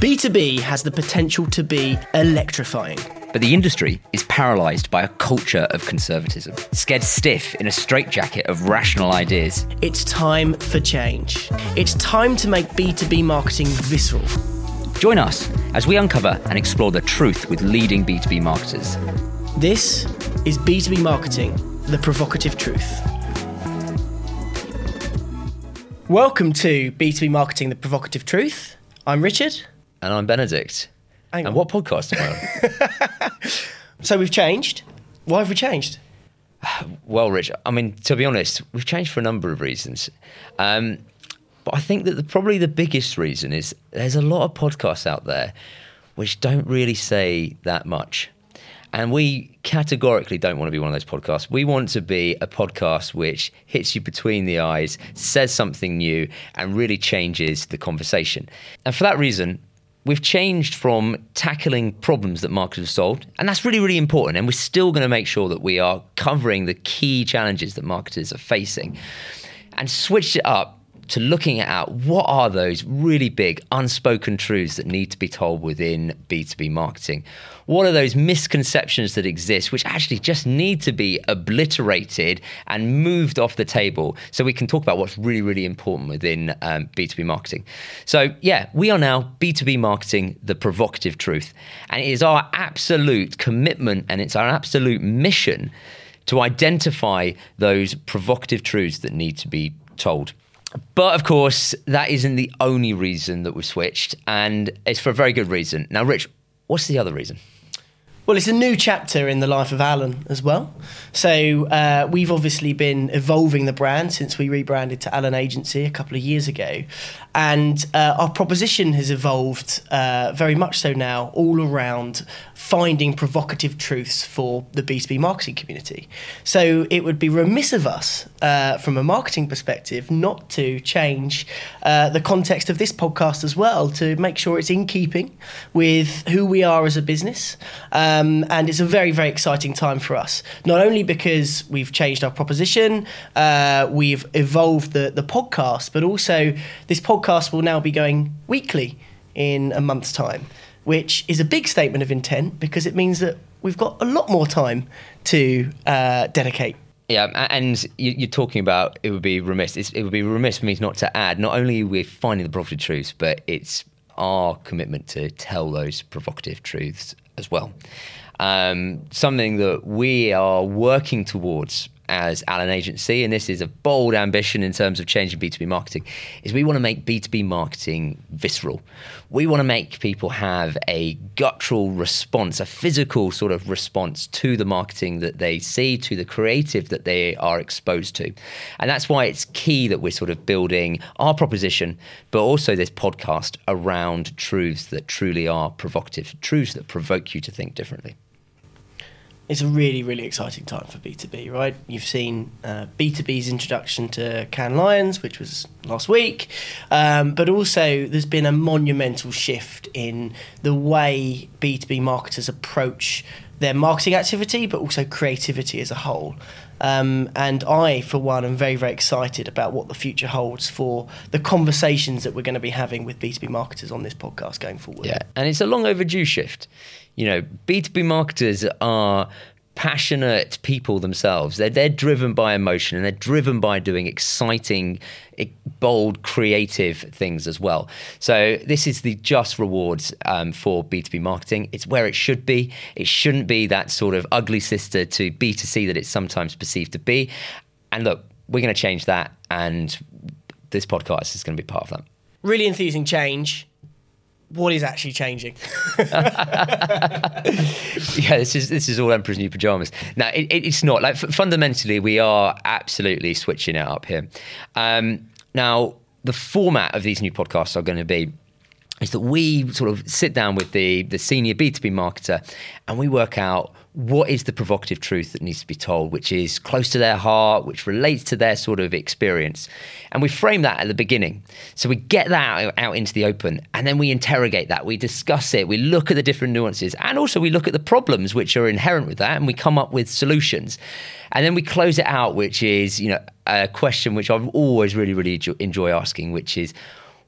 B2B has the potential to be electrifying. But the industry is paralysed by a culture of conservatism, scared stiff in a straitjacket of rational ideas. It's time for change. It's time to make B2B marketing visceral. Join us as we uncover and explore the truth with leading B2B marketers. This is B2B Marketing, the provocative truth. Welcome to B2B Marketing, the provocative truth. I'm Richard. And I'm Benedict. Hang and on. what podcast am I on? So we've changed. Why have we changed? Well, Rich, I mean, to be honest, we've changed for a number of reasons. Um, but I think that the, probably the biggest reason is there's a lot of podcasts out there which don't really say that much. And we categorically don't want to be one of those podcasts. We want to be a podcast which hits you between the eyes, says something new, and really changes the conversation. And for that reason, we've changed from tackling problems that marketers have solved, and that's really, really important. And we're still going to make sure that we are covering the key challenges that marketers are facing, and switched it up to looking at what are those really big unspoken truths that need to be told within B2B marketing. What are those misconceptions that exist which actually just need to be obliterated and moved off the table so we can talk about what's really, really important within um, B2B marketing? So, yeah, we are now B2B marketing, the provocative truth. And it is our absolute commitment and it's our absolute mission to identify those provocative truths that need to be told. But of course, that isn't the only reason that we've switched, and it's for a very good reason. Now, Rich, what's the other reason? Well, it's a new chapter in the life of Alan as well. So uh, we've obviously been evolving the brand since we rebranded to Alan Agency a couple of years ago, and uh, our proposition has evolved uh, very much so now, all around finding provocative truths for the B2B marketing community. So it would be remiss of us, uh, from a marketing perspective, not to change uh, the context of this podcast as well to make sure it's in keeping with who we are as a business. Um, and it's a very, very exciting time for us. Not only because we've changed our proposition, uh, we've evolved the, the podcast, but also this podcast will now be going weekly in a month's time, which is a big statement of intent because it means that we've got a lot more time to uh, dedicate. Yeah, and you- you're talking about it would be remiss. It's, it would be remiss for me not to add. Not only are we finding the provocative truths, but it's our commitment to tell those provocative truths as well. Um, something that we are working towards as Alan Agency, and this is a bold ambition in terms of changing B2B marketing, is we want to make B2B marketing visceral. We want to make people have a guttural response, a physical sort of response to the marketing that they see, to the creative that they are exposed to. And that's why it's key that we're sort of building our proposition, but also this podcast around truths that truly are provocative, truths that provoke you to think differently. It's a really, really exciting time for B2B, right? You've seen uh, B2B's introduction to Cannes Lions, which was last week, um, but also there's been a monumental shift in the way B2B marketers approach their marketing activity, but also creativity as a whole. Um, and I, for one, am very, very excited about what the future holds for the conversations that we're going to be having with B2B marketers on this podcast going forward. Yeah, and it's a long overdue shift. You know, B2B marketers are passionate people themselves. They're, they're driven by emotion and they're driven by doing exciting, bold, creative things as well. So, this is the just rewards um, for B2B marketing. It's where it should be. It shouldn't be that sort of ugly sister to B2C that it's sometimes perceived to be. And look, we're going to change that. And this podcast is going to be part of that. Really enthusing change. What is actually changing? yeah, this is this is all Emperor's New Pajamas. Now, it, it- it's not like f- fundamentally we are absolutely switching it up here. Um, now, the format of these new podcasts are going to be is that we sort of sit down with the the senior B2B marketer and we work out what is the provocative truth that needs to be told, which is close to their heart, which relates to their sort of experience. And we frame that at the beginning. So we get that out, out into the open and then we interrogate that. We discuss it. We look at the different nuances and also we look at the problems which are inherent with that and we come up with solutions. And then we close it out, which is, you know, a question which I've always really, really enjoy asking, which is,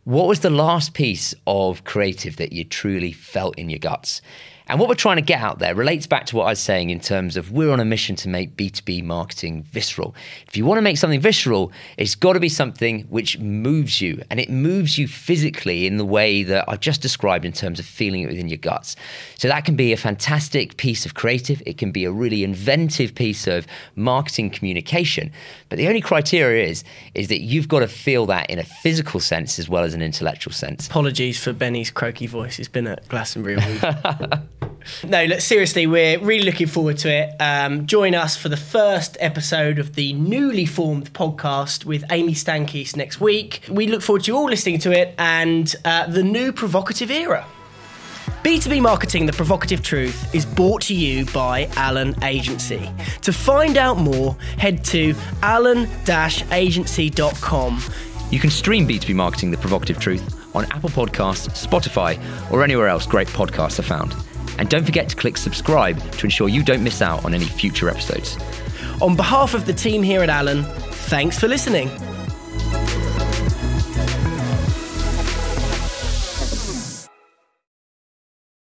what was the last piece of creative that you truly felt in your guts? And what we're trying to get out there relates back to what I was saying in terms of we're on a mission to make B2B marketing visceral. If you want to make something visceral, it's got to be something which moves you and it moves you physically in the way that I just described in terms of feeling it within your guts. So that can be a fantastic piece of creative, it can be a really inventive piece of marketing communication. But the only criteria is is that you've got to feel that in a physical sense as well as an intellectual sense. Apologies for Benny's croaky voice. It's been at Glastonbury all week. no, look, seriously, we're really looking forward to it. Um, join us for the first episode of the newly formed podcast with Amy Stankies next week. We look forward to you all listening to it and uh, the new provocative era. B2B Marketing The Provocative Truth is brought to you by Alan Agency. To find out more, head to alan agency.com. You can stream B2B Marketing The Provocative Truth on Apple Podcasts, Spotify, or anywhere else great podcasts are found. And don't forget to click subscribe to ensure you don't miss out on any future episodes. On behalf of the team here at Alan, thanks for listening.